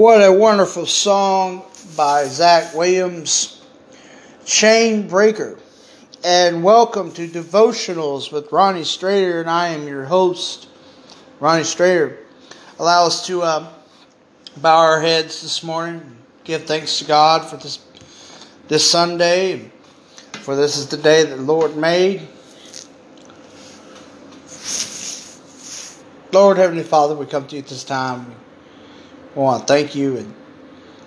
What a wonderful song by Zach Williams, Chain Breaker. And welcome to Devotionals with Ronnie Strader, and I am your host, Ronnie Strader. Allow us to uh, bow our heads this morning, give thanks to God for this this Sunday, for this is the day that the Lord made. Lord Heavenly Father, we come to you at this time. I want to thank you and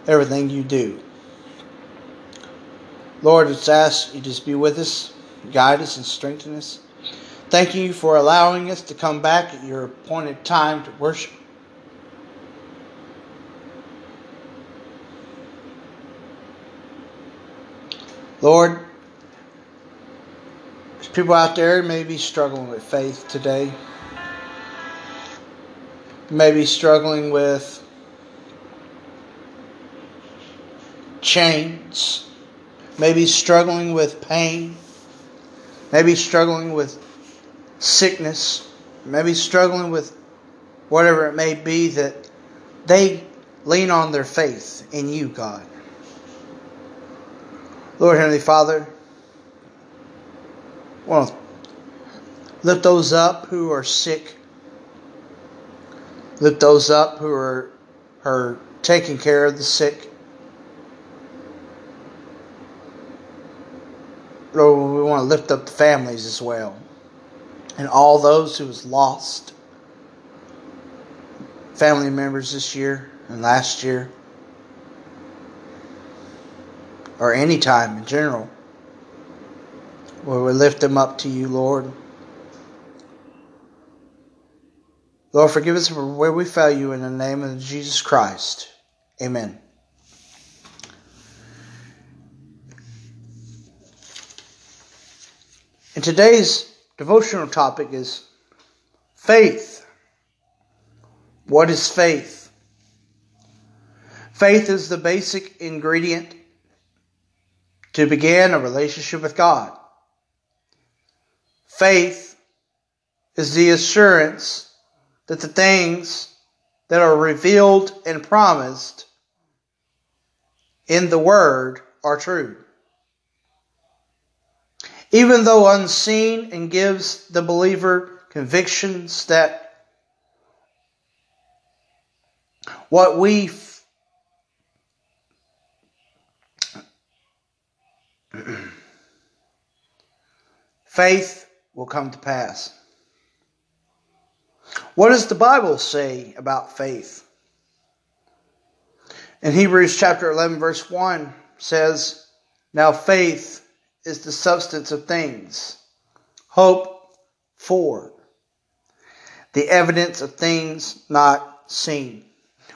everything you do. Lord, just ask you just be with us, guide us, and strengthen us. Thank you for allowing us to come back at your appointed time to worship. Lord, there's people out there may be struggling with faith today. Maybe struggling with chains, maybe struggling with pain, maybe struggling with sickness, maybe struggling with whatever it may be that they lean on their faith in you, God. Lord Heavenly Father, to lift those up who are sick. Lift those up who are, are taking care of the sick. Lord, we want to lift up the families as well. And all those who was lost family members this year and last year. Or any time in general. Lord, we lift them up to you, Lord. Lord, forgive us for where we fail you in the name of Jesus Christ. Amen. And today's devotional topic is faith. What is faith? Faith is the basic ingredient to begin a relationship with God. Faith is the assurance that the things that are revealed and promised in the Word are true even though unseen, and gives the believer convictions that what we faith will come to pass. What does the Bible say about faith? In Hebrews chapter 11, verse 1 says, Now faith is the substance of things, hope for, the evidence of things not seen.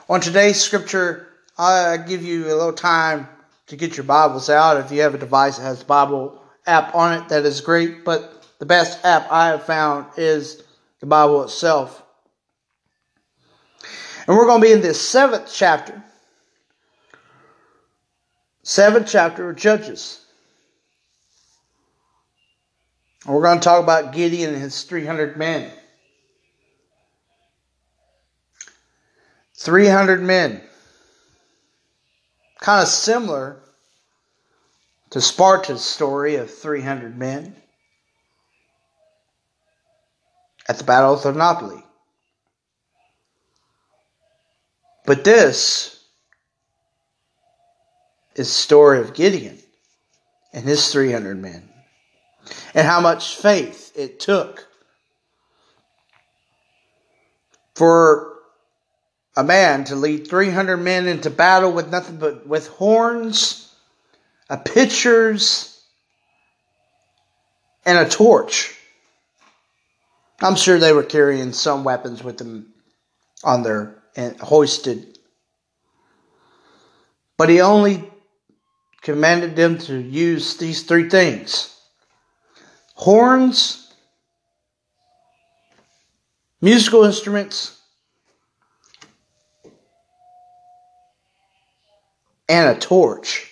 On today's scripture, I give you a little time to get your Bibles out. If you have a device that has the Bible app on it, that is great. But the best app I have found is the Bible itself. And we're going to be in this seventh chapter. Seventh chapter of Judges. And we're going to talk about Gideon and his 300 men. 300 men. Kind of similar to Sparta's story of 300 men at the Battle of Thermopylae. But this is story of Gideon and his 300 men and how much faith it took for a man to lead 300 men into battle with nothing but with horns, a pitchers, and a torch. I'm sure they were carrying some weapons with them on their and hoisted. But he only commanded them to use these three things horns, musical instruments, and a torch.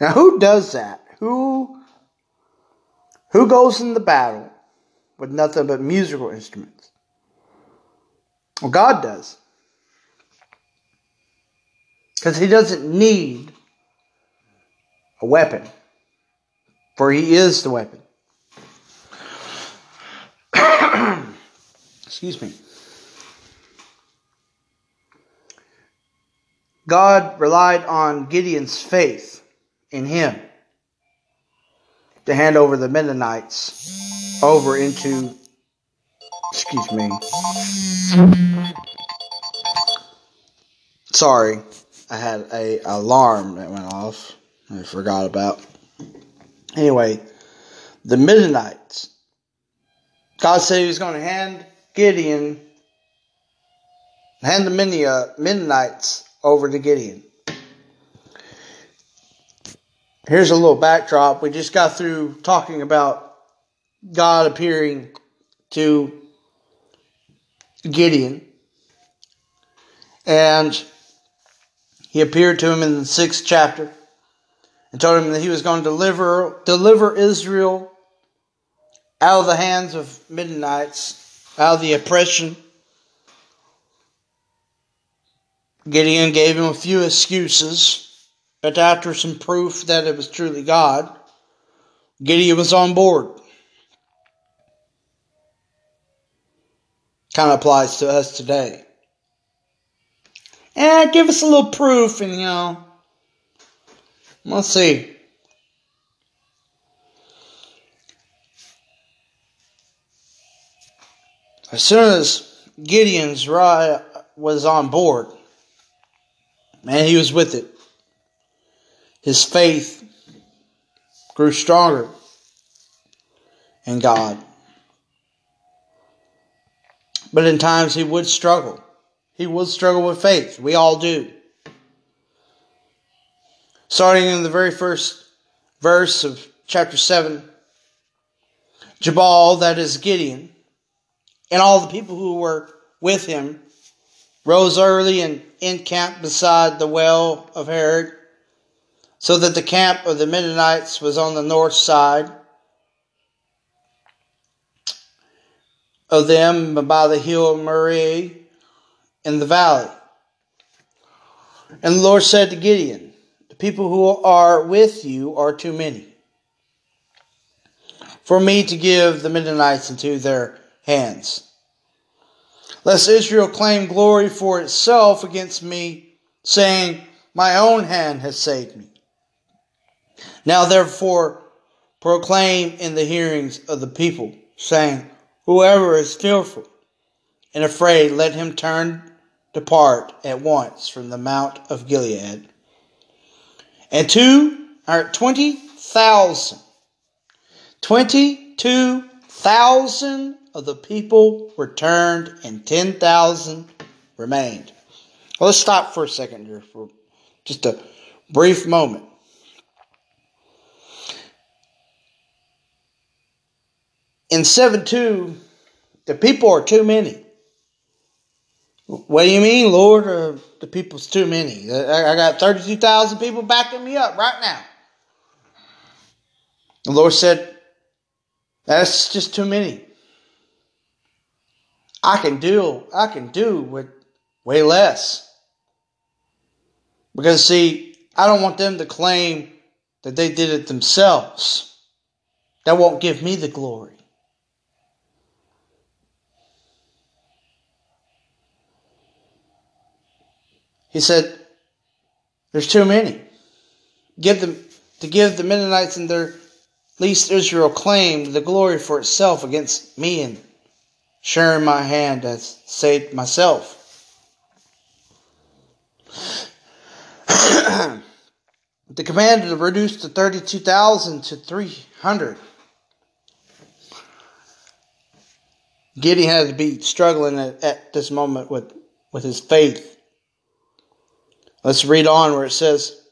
Now, who does that? Who who goes in the battle with nothing but musical instruments? Well, God does. Because he doesn't need a weapon, for he is the weapon. Excuse me. God relied on Gideon's faith in him to hand over the Midianites over into, excuse me. Sorry, I had a alarm that went off. I forgot about. Anyway, the Midianites. God said He was going to hand Gideon, hand the Midianites over to Gideon. Here's a little backdrop. We just got through talking about God appearing to Gideon. And he appeared to him in the sixth chapter and told him that he was going to deliver, deliver Israel out of the hands of Midianites, out of the oppression. Gideon gave him a few excuses, but after some proof that it was truly God, Gideon was on board. Kind of applies to us today. And give us a little proof, and you know, Let's see. As soon as Gideon's rod was on board, man, he was with it. His faith grew stronger in God. But in times he would struggle. He would struggle with faith. We all do. Starting in the very first verse of chapter 7, Jabal, that is Gideon, and all the people who were with him rose early and encamped beside the well of Harod, so that the camp of the Midianites was on the north side of them by the hill of Moreh in the valley. And the Lord said to Gideon, the people who are with you are too many for me to give the Midianites into their hands. Lest Israel claim glory for itself against me, saying, My own hand has saved me. Now therefore proclaim in the hearings of the people, saying, Whoever is fearful and afraid, let him turn depart at once from the mount of Gilead and two are 20,000. 22,000 of the people returned and 10,000 remained. Well, let's stop for a second here for just a brief moment. In 7 2, the people are too many. What do you mean, Lord? Uh, the people's too many. I, got 32,000 people backing me up right now. The Lord said, That's just too many. I can do I can do with way less. Because see, I don't want them to claim that they did it themselves. That won't give me the glory. He said, There's too many. Give them to give the Midianites and their least Israel claim the glory for itself against me and sharing my hand as saved myself. the command to reduce the 32,000 to 300. Gideon had to be struggling at, at this moment with, with his faith. Let's read on where it says,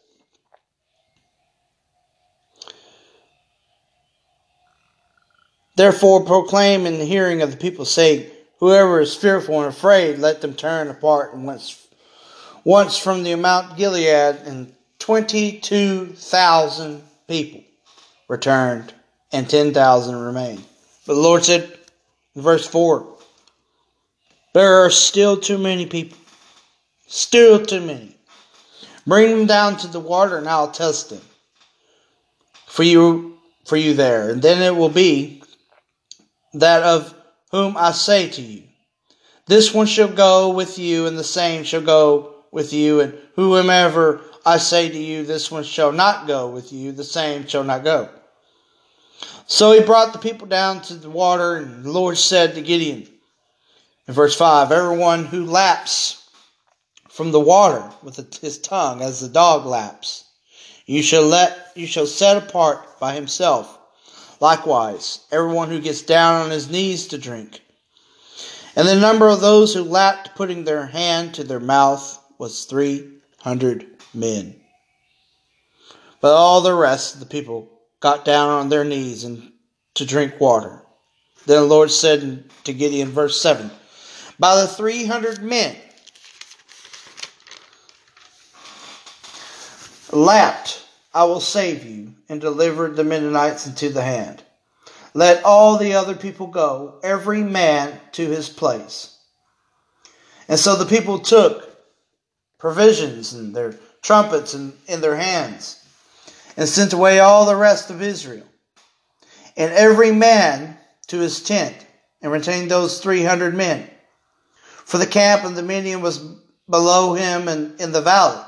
Therefore proclaim in the hearing of the people, say, Whoever is fearful and afraid, let them turn apart and once, once from the Mount Gilead, and 22,000 people returned, and 10,000 remained. But the Lord said, verse 4, There are still too many people. Still too many. Bring them down to the water and I'll test them. For you for you there. And then it will be that of whom I say to you, This one shall go with you, and the same shall go with you, and whomever I say to you, This one shall not go with you, the same shall not go. So he brought the people down to the water, and the Lord said to Gideon, in verse 5, Everyone who laps from the water with his tongue as the dog laps, you shall let you shall set apart by himself. Likewise, everyone who gets down on his knees to drink. And the number of those who lapped, putting their hand to their mouth, was three hundred men. But all the rest of the people got down on their knees and to drink water. Then the Lord said to Gideon, verse 7 By the three hundred men lapped, I will save you and deliver the Midianites into the hand. Let all the other people go, every man to his place. And so the people took provisions and their trumpets in, in their hands and sent away all the rest of Israel, and every man to his tent, and retained those three hundred men. For the camp of the Midian was below him and in the valley.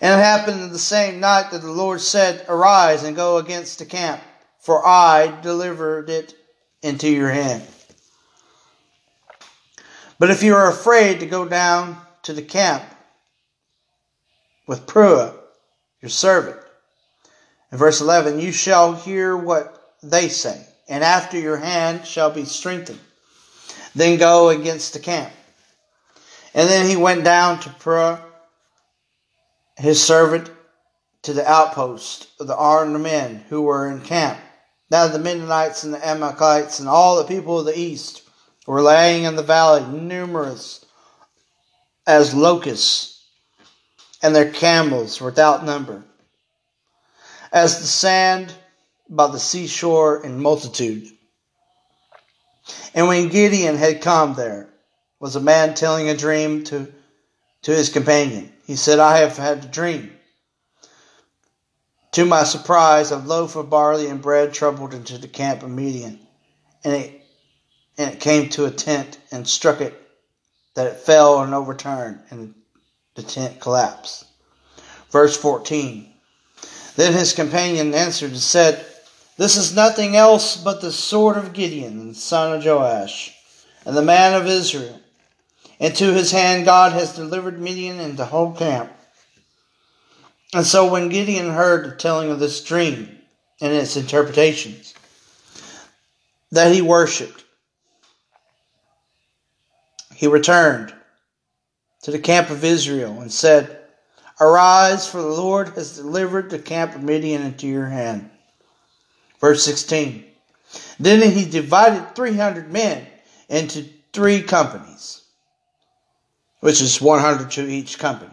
And it happened the same night that the Lord said, Arise and go against the camp, for I delivered it into your hand. But if you are afraid to go down to the camp with Purah, your servant, in verse 11, you shall hear what they say, and after your hand shall be strengthened. Then go against the camp. And then he went down to Purah his servant to the outpost of the armed men who were in camp. Now the Midianites and the Amalekites and all the people of the east were laying in the valley, numerous as locusts, and their camels without number, as the sand by the seashore in multitude. And when Gideon had come there, was a man telling a dream to, to his companion. He said, I have had a dream. To my surprise, a loaf of barley and bread troubled into the camp of Midian, and it, and it came to a tent and struck it, that it fell and overturned, and the tent collapsed. Verse 14 Then his companion answered and said, This is nothing else but the sword of Gideon, the son of Joash, and the man of Israel into his hand God has delivered Midian and the whole camp. And so when Gideon heard the telling of this dream and its interpretations, that he worshipped, he returned to the camp of Israel and said, Arise, for the Lord has delivered the camp of Midian into your hand. Verse 16. Then he divided 300 men into three companies which is 100 to each company.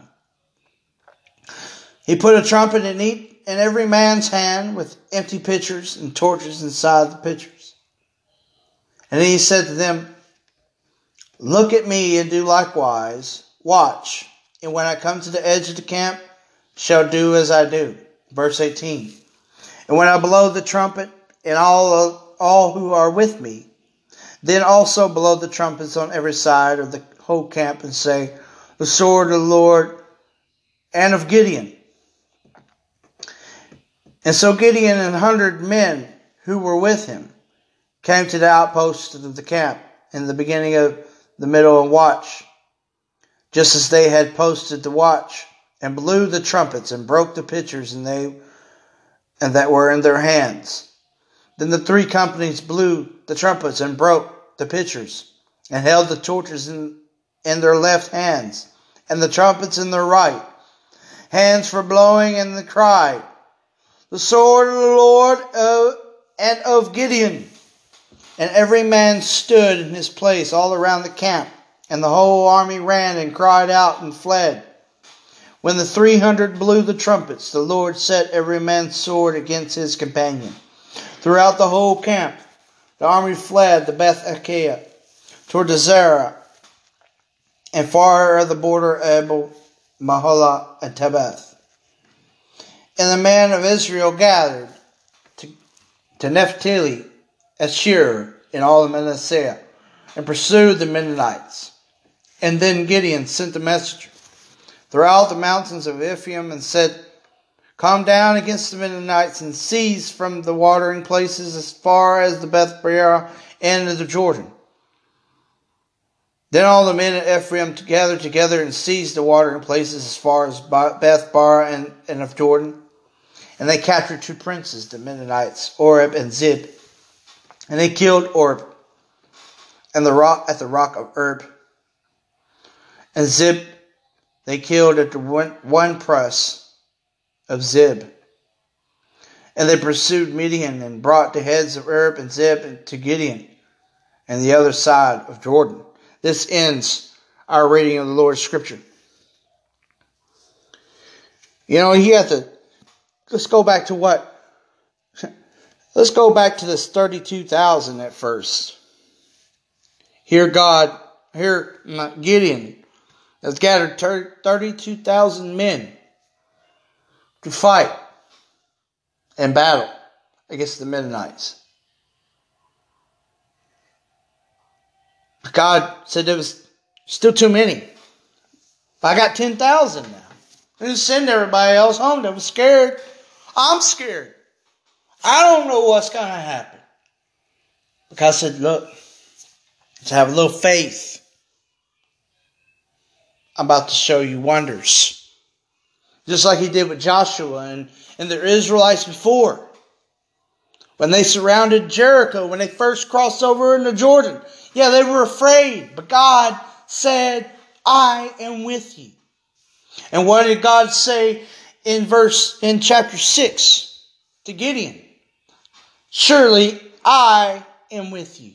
He put a trumpet in each in every man's hand with empty pitchers and torches inside the pitchers. And he said to them, Look at me and do likewise. Watch, and when I come to the edge of the camp, shall do as I do. Verse 18. And when I blow the trumpet, and all, all who are with me, then also blow the trumpets on every side of the whole camp and say, The sword of the Lord and of Gideon. And so Gideon and hundred men who were with him came to the outpost of the camp in the beginning of the middle and watch, just as they had posted the watch, and blew the trumpets and broke the pitchers and they and that were in their hands. Then the three companies blew the trumpets and broke the pitchers and held the torches in in their left hands, and the trumpets in their right, hands for blowing, and the cry, the sword of the Lord of, and of Gideon. And every man stood in his place all around the camp, and the whole army ran and cried out and fled. When the three hundred blew the trumpets, the Lord set every man's sword against his companion. Throughout the whole camp, the army fled to Beth Ekah, toward Zerah, and far are the border Abel, Mahala, and Tabbath. And the men of Israel gathered to, to Naphtali, Asher, and all of Manasseh, and pursued the Midianites. And then Gideon sent a messenger throughout the mountains of Ephraim and said, Come down against the Midianites and seize from the watering places as far as the Beth Barah and the Jordan. Then all the men of Ephraim gathered together and seized the water in places as far as Beth Barah and, and of Jordan. And they captured two princes, the Midianites, Oreb and Zib. And they killed Oreb and the rock at the rock of Erb. And Zib they killed at the one, one press of Zib. And they pursued Midian and brought the heads of Erb and Zib to Gideon and the other side of Jordan. This ends our reading of the Lord's Scripture. You know, you have to, let's go back to what? Let's go back to this 32,000 at first. Here, God, here, Gideon has gathered 32,000 men to fight and battle against the Midianites. God said there was still too many. I got 10,000 now. And send everybody else home that was scared. I'm scared. I don't know what's going to happen. Because I said, look, let's have a little faith. I'm about to show you wonders. Just like he did with Joshua and, and the Israelites before. When they surrounded Jericho, when they first crossed over into Jordan, yeah, they were afraid, but God said, I am with you. And what did God say in verse, in chapter 6 to Gideon? Surely I am with you.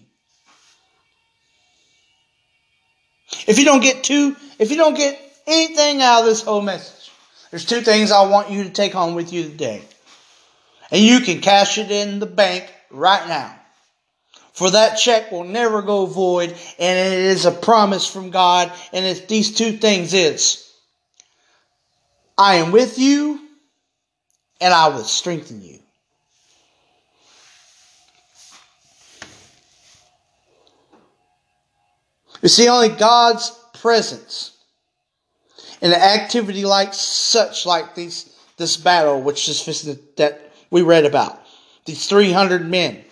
If you don't get two, if you don't get anything out of this whole message, there's two things I want you to take home with you today. And you can cash it in the bank right now. For that check will never go void, and it is a promise from God. And it's these two things is I am with you, and I will strengthen you. You see, only God's presence in an activity like such, like these, this battle, which is that we read about, these 300 men.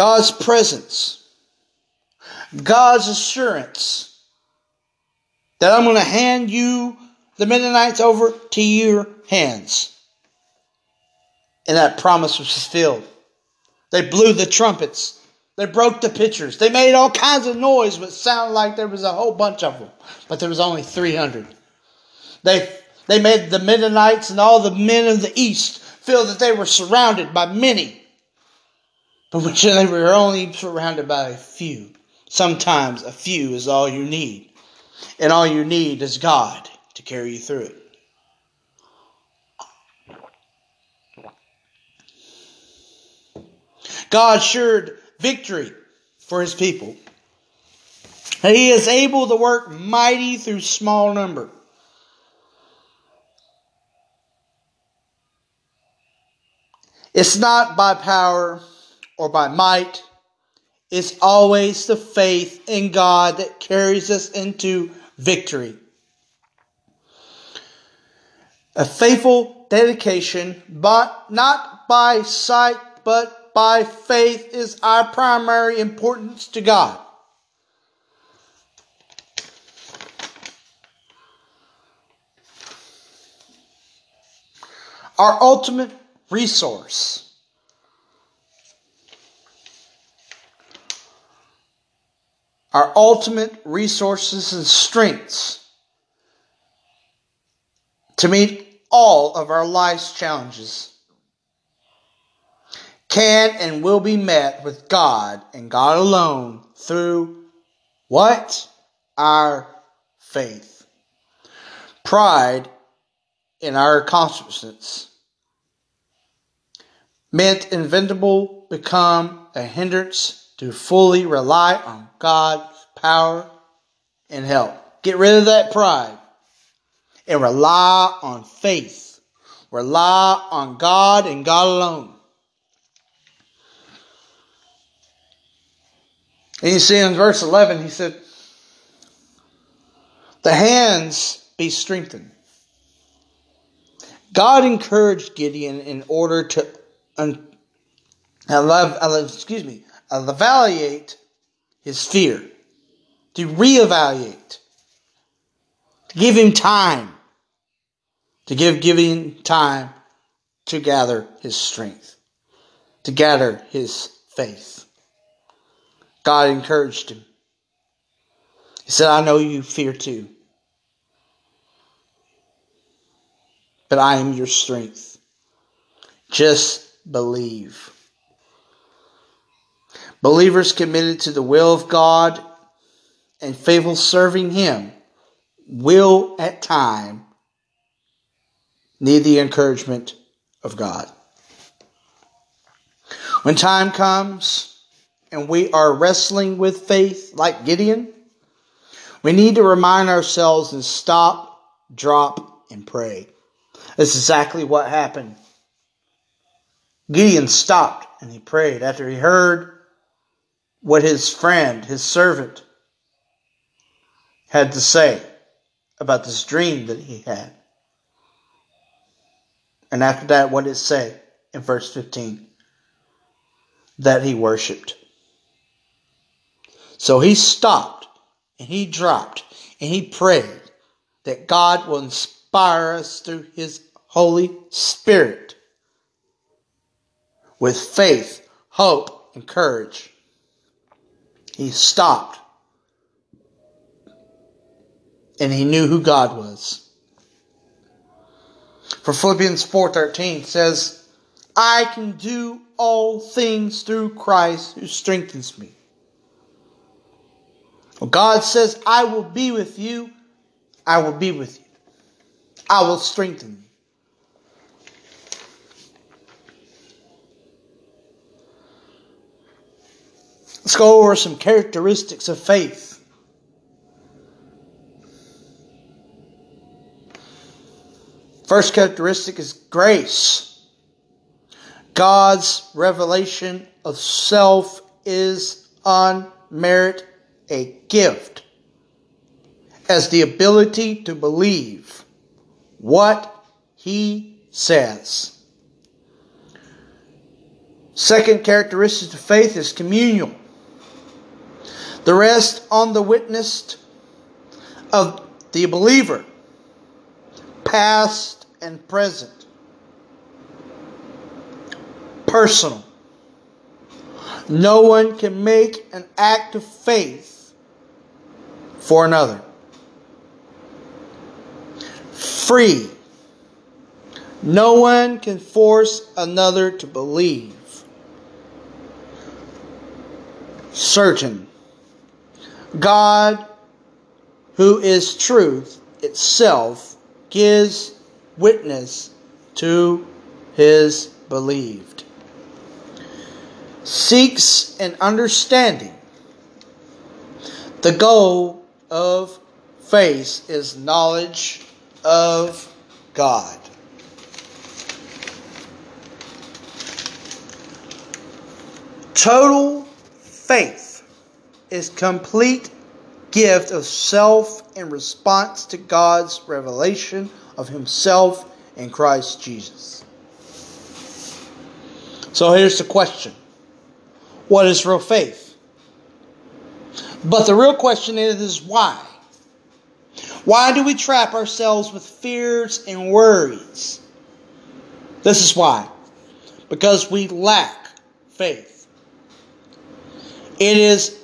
God's presence, God's assurance that I'm going to hand you, the Midianites, over to your hands. And that promise was fulfilled. They blew the trumpets. They broke the pitchers. They made all kinds of noise, but sounded like there was a whole bunch of them. But there was only 300. They, they made the Midianites and all the men of the east feel that they were surrounded by many. But were only surrounded by a few. Sometimes a few is all you need. And all you need is God to carry you through it. God assured victory for his people. He is able to work mighty through small number. It's not by power or by might. It's always the faith in God that carries us into victory. A faithful dedication, but not by sight, but by faith is our primary importance to God. Our ultimate resource. Our ultimate resources and strengths to meet all of our life's challenges can and will be met with God and God alone through what? Our faith. Pride in our accomplishments meant invincible become a hindrance to fully rely on God's power and help. Get rid of that pride and rely on faith. Rely on God and God alone. And you see in verse 11, he said, The hands be strengthened. God encouraged Gideon in order to, um, excuse me, evaluate his fear, to reevaluate, to give him time, to give giving time to gather his strength, to gather his faith. God encouraged him. He said, I know you fear too. but I am your strength. Just believe. Believers committed to the will of God and faithful serving Him will at time need the encouragement of God. When time comes and we are wrestling with faith like Gideon, we need to remind ourselves and stop, drop, and pray. That's exactly what happened. Gideon stopped and he prayed after he heard what his friend, his servant, had to say about this dream that he had. And after that, what did it say in verse 15? That he worshiped. So he stopped and he dropped and he prayed that God will inspire us through his Holy Spirit with faith, hope, and courage. He stopped and he knew who God was. For Philippians 4:13 says, "I can do all things through Christ who strengthens me." Well, God says, "I will be with you. I will be with you. I will strengthen you." Let's go over some characteristics of faith. First characteristic is grace. God's revelation of self is on merit a gift, as the ability to believe what he says. Second characteristic of faith is communal. The rest on the witness of the believer, past and present. Personal. No one can make an act of faith for another. Free. No one can force another to believe. Certain. God, who is truth itself, gives witness to his believed. Seeks an understanding. The goal of faith is knowledge of God. Total faith is complete gift of self in response to God's revelation of himself in Christ Jesus. So here's the question. What is real faith? But the real question is, is why? Why do we trap ourselves with fears and worries? This is why. Because we lack faith. It is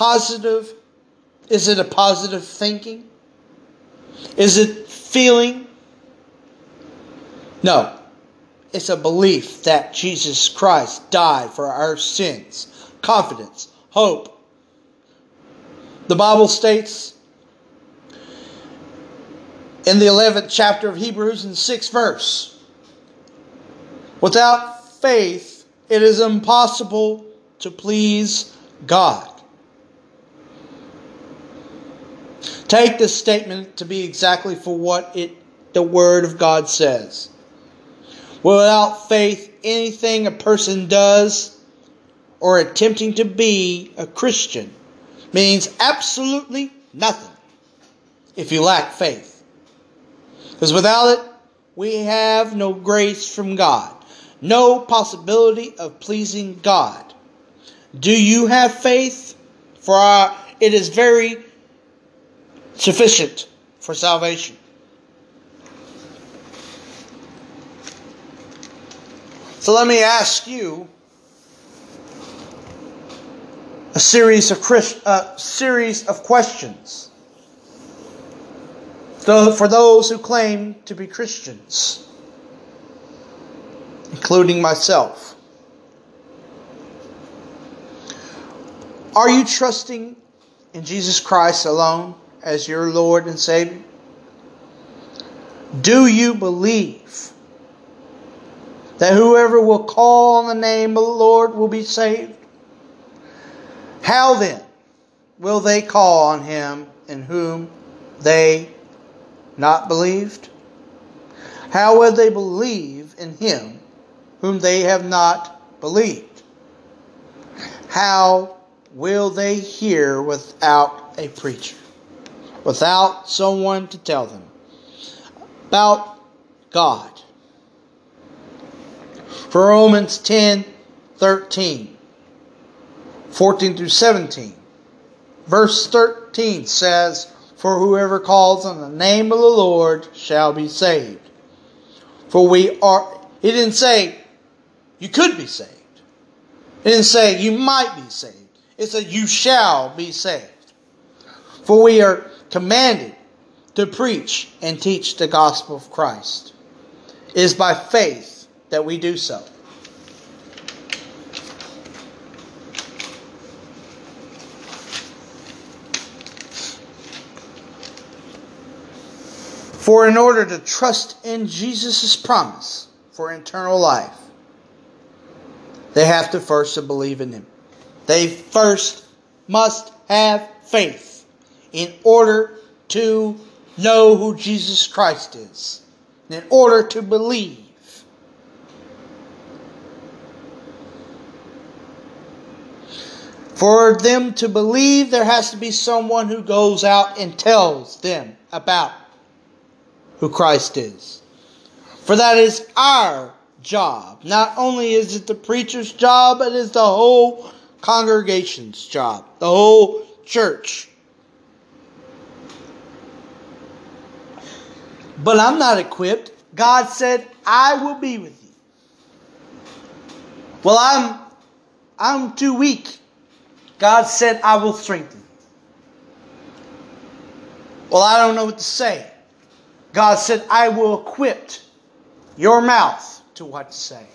positive? Is it a positive thinking? Is it feeling? No. It's a belief that Jesus Christ died for our sins. Confidence, hope. The Bible states in the 11th chapter of Hebrews in 6th verse without faith, it is impossible to please God. Take this statement to be exactly for what it the word of God says. Without faith, anything a person does or attempting to be a Christian means absolutely nothing if you lack faith. Because without it, we have no grace from God, no possibility of pleasing God. Do you have faith? For our, it is very sufficient for salvation. So let me ask you a series of Christ, uh, series of questions. So for those who claim to be Christians, including myself, are you trusting in Jesus Christ alone as your Lord and Savior? Do you believe that whoever will call on the name of the Lord will be saved? How then will they call on him in whom they not believed? How will they believe in him whom they have not believed? How will they hear without a preacher, without someone to tell them about God? For Romans 10 13. 14 through 17. Verse 13 says, For whoever calls on the name of the Lord shall be saved. For we are, he didn't say you could be saved. He didn't say you might be saved. It said you shall be saved. For we are commanded to preach and teach the gospel of Christ. It is by faith that we do so. For in order to trust in Jesus' promise for eternal life, they have to first believe in Him. They first must have faith in order to know who Jesus Christ is, in order to believe. For them to believe, there has to be someone who goes out and tells them about who Christ is. For that is our job. Not only is it the preacher's job, it is the whole congregation's job, the whole church. But I'm not equipped. God said, I will be with you. Well, I'm I'm too weak. God said, I will strengthen. Well, I don't know what to say. God said, I will equip your mouth to what to say.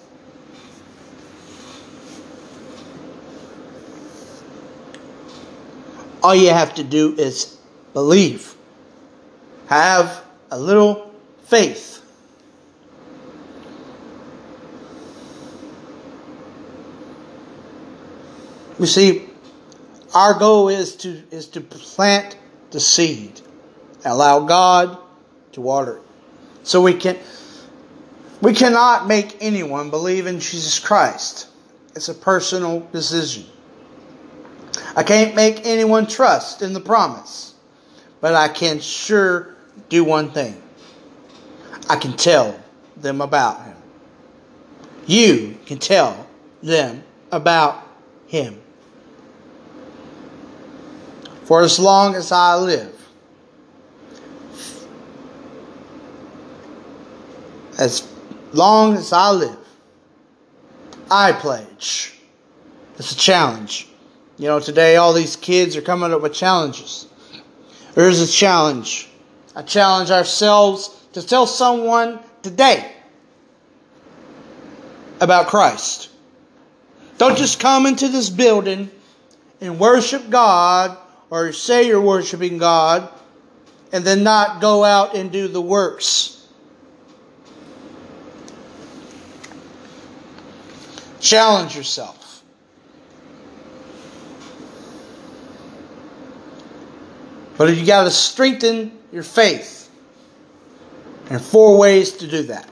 All you have to do is believe. Have a little faith. You see, our goal is to is to plant the seed. Allow God to water it. So we can we cannot make anyone believe in Jesus Christ. It's a personal decision. I can't make anyone trust in the promise, but I can sure do one thing. I can tell them about him. You can tell them about him. For as long as I live, as long as I live, I pledge. It's a challenge. You know, today all these kids are coming up with challenges. There's a challenge. I challenge ourselves to tell someone today about Christ. Don't just come into this building and worship God or say you're worshiping God and then not go out and do the works. Challenge yourself. But you got to strengthen your faith. And four ways to do that.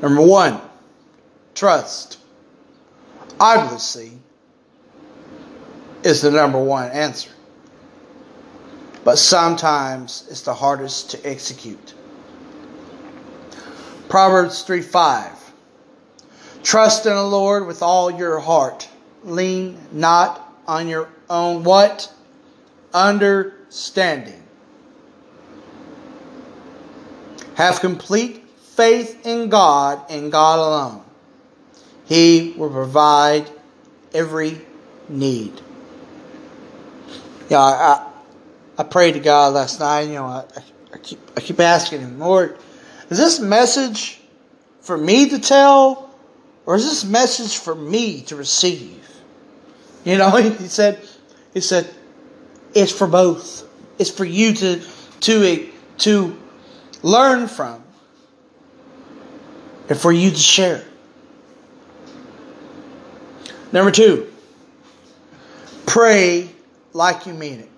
Number one, trust. Obviously, is the number one answer. But sometimes it's the hardest to execute. Proverbs 3 5. Trust in the Lord with all your heart. Lean not on your own what? Understanding. Have complete faith in God and God alone. He will provide every need. Yeah, I, I prayed to God last night. You know, I, I keep I keep asking Him, Lord, is this message for me to tell, or is this message for me to receive? You know, he said, he said, it's for both. It's for you to to to learn from, and for you to share. Number two, pray like you mean it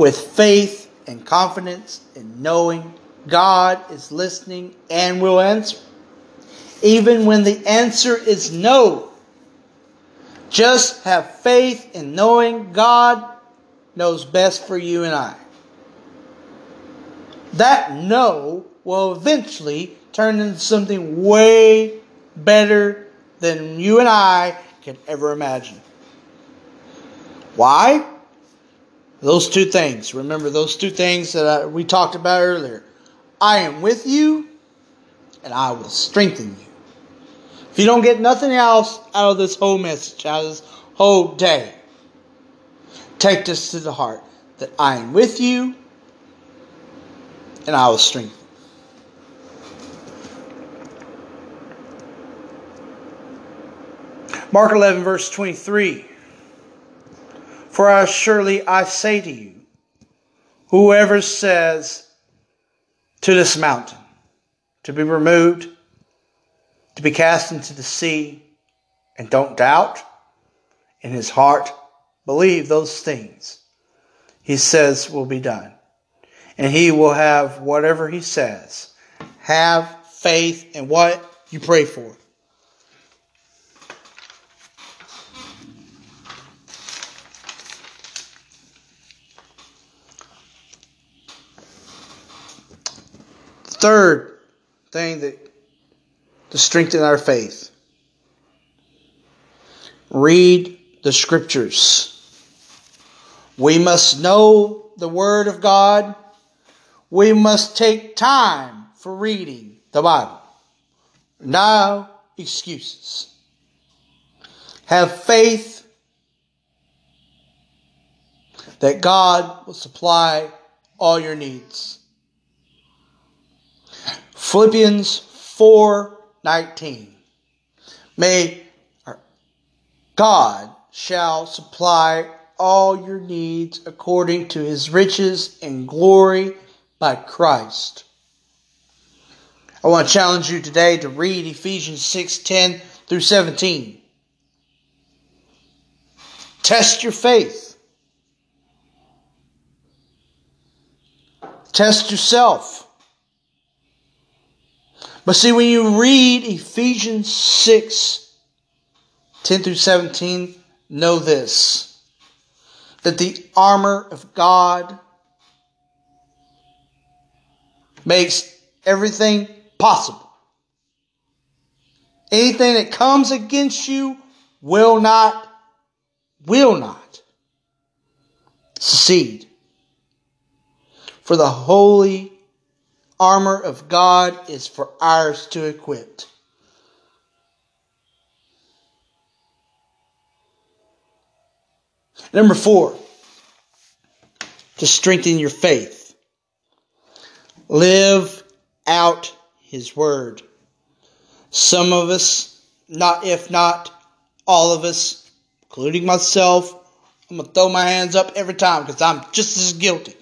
with faith and confidence in knowing God is listening and will answer. Even when the answer is no, just have faith in knowing God knows best for you and I. That no will eventually turn into something way better than you and I can ever imagine. Why? Those two things. Remember those two things that I, we talked about earlier. I am with you and I will strengthen you. If you don't get nothing else out of this whole message, out of this whole day, take this to the heart that I am with you and I will strengthen. Mark 11, verse 23. For I surely I say to you, whoever says to this mountain to be removed, to be cast into the sea, and don't doubt in his heart, believe those things he says will be done. And he will have whatever he says. Have faith in what you pray for. Third thing that to strengthen our faith. Read the scriptures. We must know the Word of God. We must take time for reading the Bible. No excuses. Have faith that God will supply all your needs. Philippians 4:19. May God shall supply all your needs according to his riches and glory by Christ. I want to challenge you today to read Ephesians 6:10 through 17. Test your faith. Test yourself. But see, when you read Ephesians 6 10 through 17, know this that the armor of God makes everything possible. Anything that comes against you will not, will not succeed. For the holy armor of God is for ours to equip. Number four, to strengthen your faith, live out His Word. Some of us, not if not all of us, including myself, I'm going to throw my hands up every time because I'm just as guilty.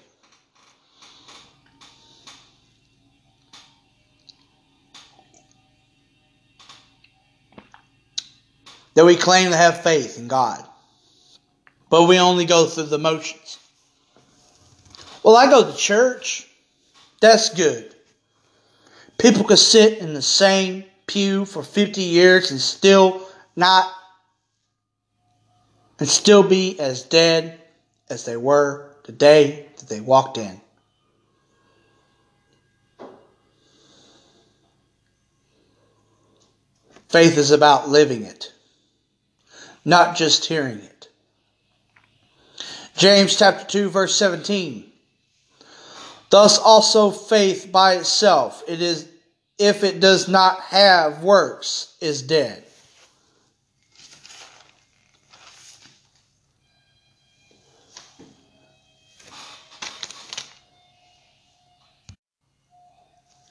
That we claim to have faith in God, but we only go through the motions. Well, I go to church. That's good. People could sit in the same pew for 50 years and still not, and still be as dead as they were the day that they walked in. Faith is about living it, not just hearing it. James chapter 2 verse 17. Thus also faith by itself, it is if it does not have works, is dead.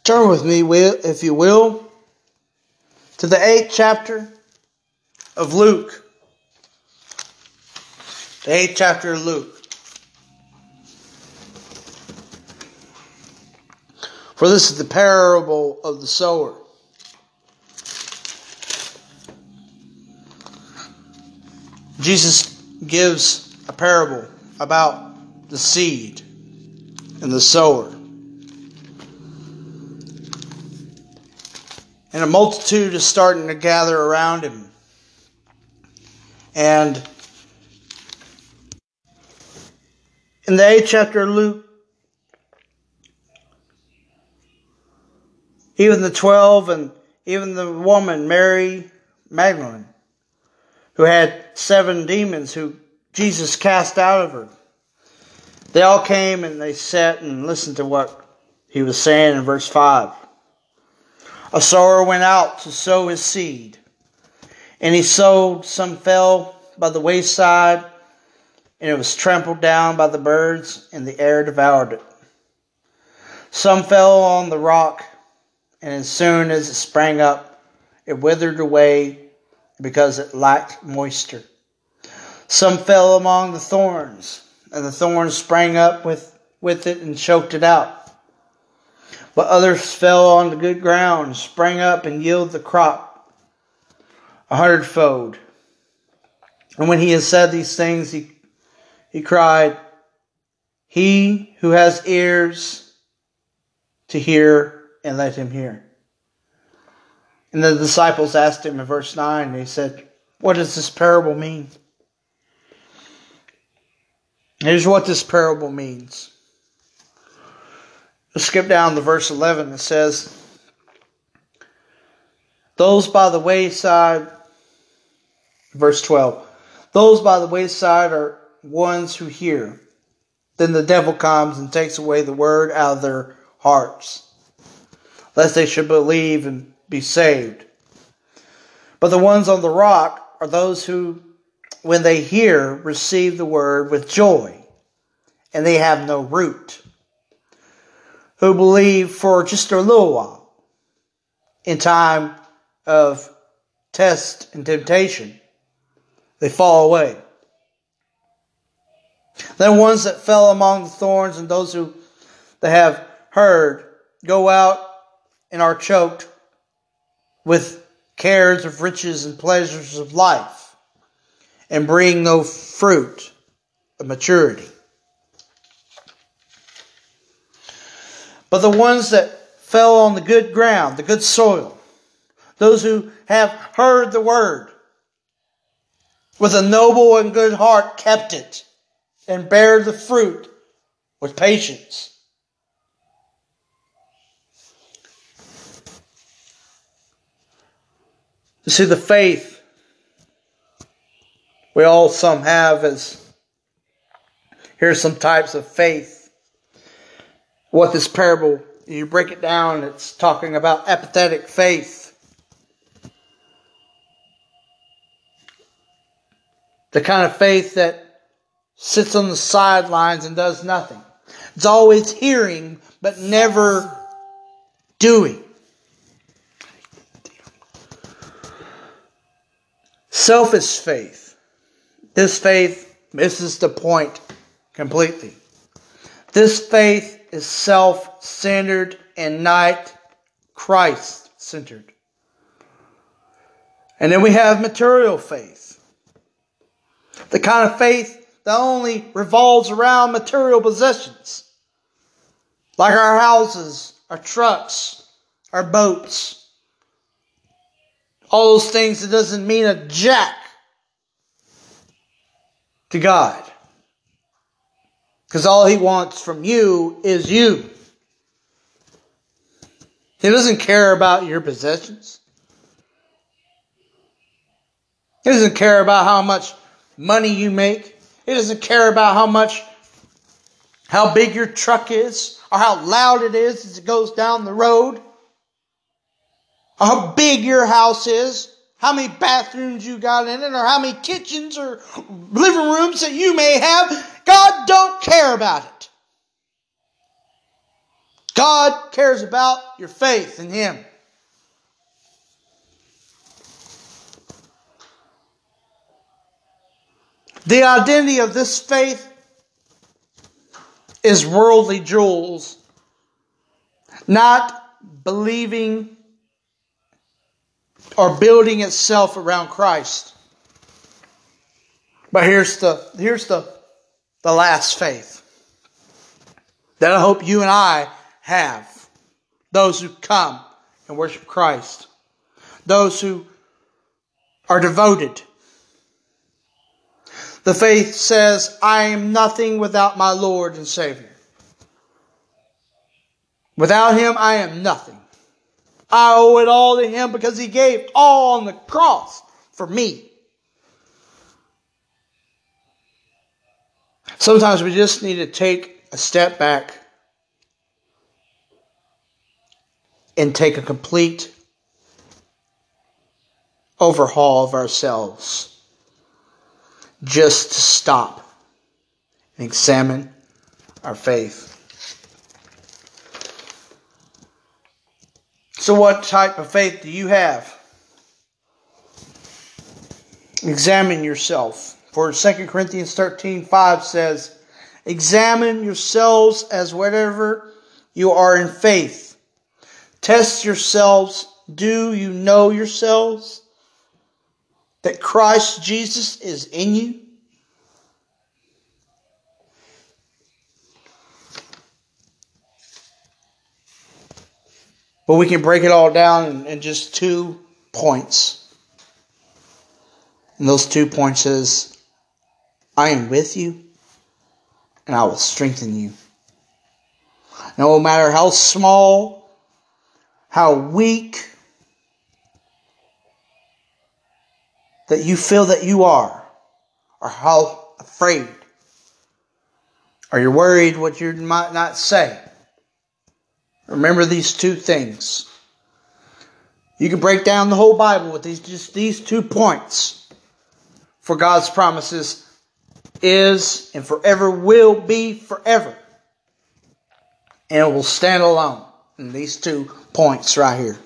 Turn with me, if you will, to the eighth chapter of Luke. The eighth chapter of Luke. For this is the parable of the sower. Jesus gives a parable about the seed and the sower. And a multitude is starting to gather around him. And in the eighth chapter of Luke, even the twelve and even the woman, Mary Magdalene, who had seven demons who Jesus cast out of her. They all came and they sat and listened to what he was saying in verse 5. A sower went out to sow his seed, and he sowed, some fell by the wayside, and it was trampled down by the birds, and the air devoured it. Some fell on the rock, and as soon as it sprang up, it withered away because it lacked moisture. Some fell among the thorns, and the thorns sprang up with, with it and choked it out. But others fell on the good ground, sprang up, and yielded the crop a hundredfold. And when he had said these things, he, he cried, He who has ears to hear, and let him hear. And the disciples asked him in verse 9, they said, What does this parable mean? Here's what this parable means. Let's skip down to verse 11. It says, Those by the wayside, verse 12, those by the wayside are ones who hear. Then the devil comes and takes away the word out of their hearts, lest they should believe and be saved. But the ones on the rock are those who, when they hear, receive the word with joy, and they have no root who believe for just a little while in time of test and temptation. They fall away. Then ones that fell among the thorns and those who they have heard go out and are choked with cares of riches and pleasures of life and bring no fruit of maturity. But the ones that fell on the good ground, the good soil, those who have heard the word, with a noble and good heart kept it, and bear the fruit with patience. You see, the faith we all some have is here's some types of faith what this parable, you break it down, it's talking about apathetic faith. The kind of faith that sits on the sidelines and does nothing. It's always hearing, but never doing. Selfish faith. This faith misses the point completely. This faith is self centered and not Christ centered. And then we have material faith. The kind of faith that only revolves around material possessions. Like our houses, our trucks, our boats. All those things that doesn't mean a jack to God. Because all He wants from you is you. He doesn't care about your possessions. He doesn't care about how much money you make. He doesn't care about how much, how big your truck is or how loud it is as it goes down the road or how big your house is, how many bathrooms you got in it, or how many kitchens or living rooms that you may have. God don't care about it. God cares about your faith in Him. The identity of this faith is worldly jewels, not believing or building itself around Christ. But here's the here's the the last faith that I hope you and I have. Those who come and worship Christ. Those who are devoted the faith says, I am nothing without my Lord and Savior. Without Him, I am nothing. I owe it all to Him because He gave all on the cross for me. Sometimes we just need to take a step back and take a complete overhaul of ourselves just to stop and examine our faith. So, what type of faith do you have? Examine yourself. For 2 Corinthians 13 5 says, Examine yourselves as whatever you are in faith. Test yourselves. Do you know yourselves? That Christ Jesus is in you? But we can break it all down in, just two points. And those two points is I am with you and I will strengthen you. No matter how small, how weak, that you feel that you are, or how afraid, or you're worried what you might not say. Remember these two things. You can break down the whole Bible with these just these two points. For God's promises is and forever will be forever. And it will stand alone in these two points right here.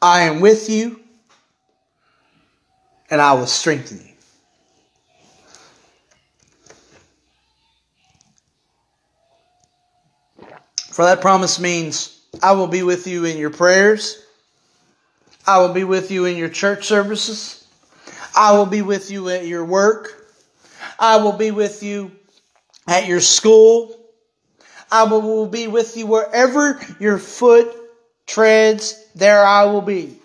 I am with you and I will strengthen you. For that promise means I will be with you in your prayers. I will be with you in your church services. I will be with you at your work. I will be with you at your school. I will be with you wherever your foot treads, there I will be.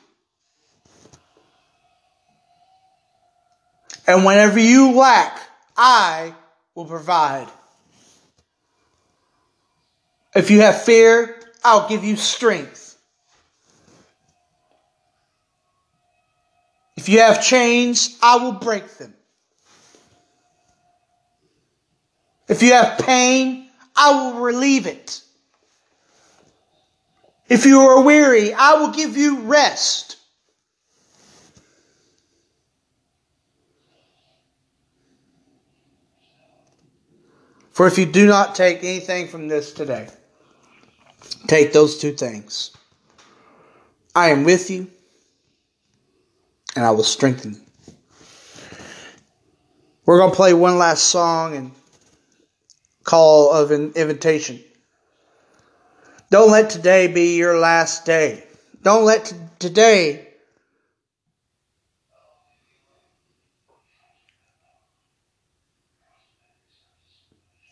And whenever you lack, I will provide. If you have fear, I'll give you strength. If you have chains, I will break them. If you have pain, I will relieve it. If you are weary, I will give you rest. For if you do not take anything from this today, take those two things. I am with you, and I will strengthen you. We're going to play one last song and call of an invitation. Don't let today be your last day. Don't let t- today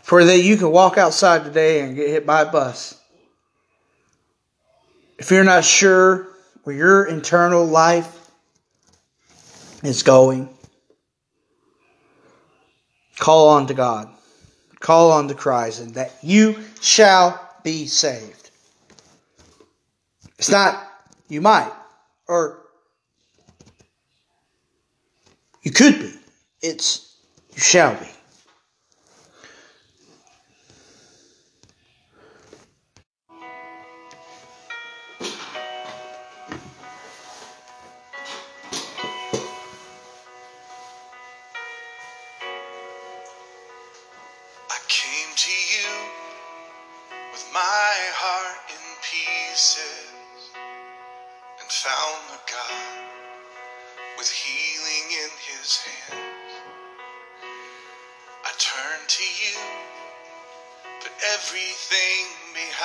For that you can walk outside today and get hit by a bus. If you're not sure where your internal life is going, call on to God. Call on to Christ, and that you shall be saved. It's not you might, or you could be. It's you shall be.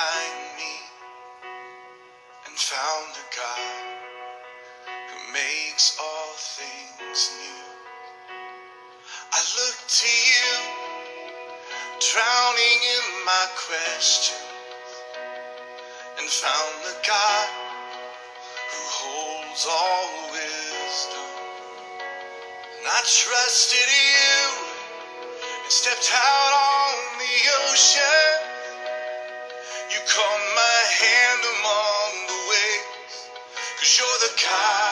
find me and found a God who makes all things new. I look to you, drowning in my questions, and found the God who holds all wisdom. And I trusted you and stepped out on the ocean caught my hand along the way. Cause you're the kind.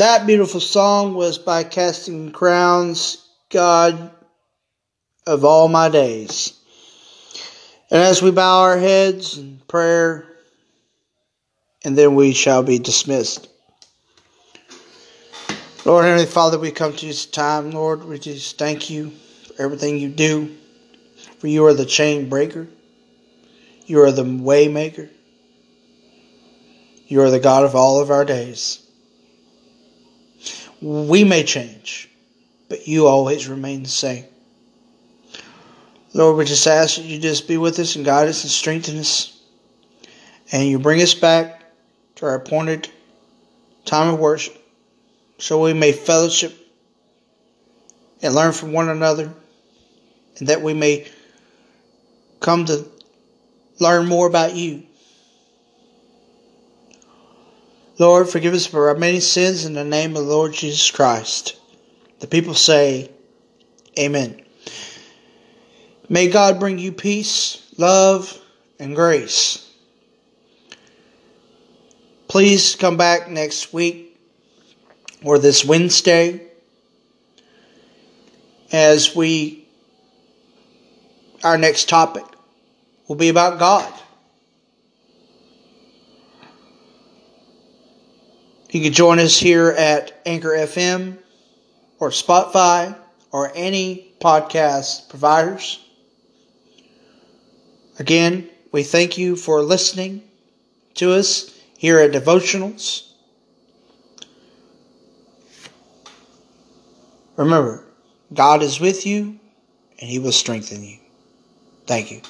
That beautiful song was by Casting Crowns, God of All My Days. And as we bow our heads in prayer, and then we shall be dismissed. Lord Heavenly Father, we come to this time, Lord. We just thank you for everything you do. For you are the chain breaker. You are the way maker. You are the God of all of our days. We may change, but you always remain the same. Lord, we just ask that you just be with us and guide us and strengthen us. And you bring us back to our appointed time of worship so we may fellowship and learn from one another and that we may come to learn more about you. Lord, forgive us for our many sins in the name of the Lord Jesus Christ. The people say, Amen. May God bring you peace, love, and grace. Please come back next week or this Wednesday as we our next topic will be about God. You can join us here at Anchor FM or Spotify or any podcast providers. Again, we thank you for listening to us here at Devotionals. Remember, God is with you and He will strengthen you. Thank you.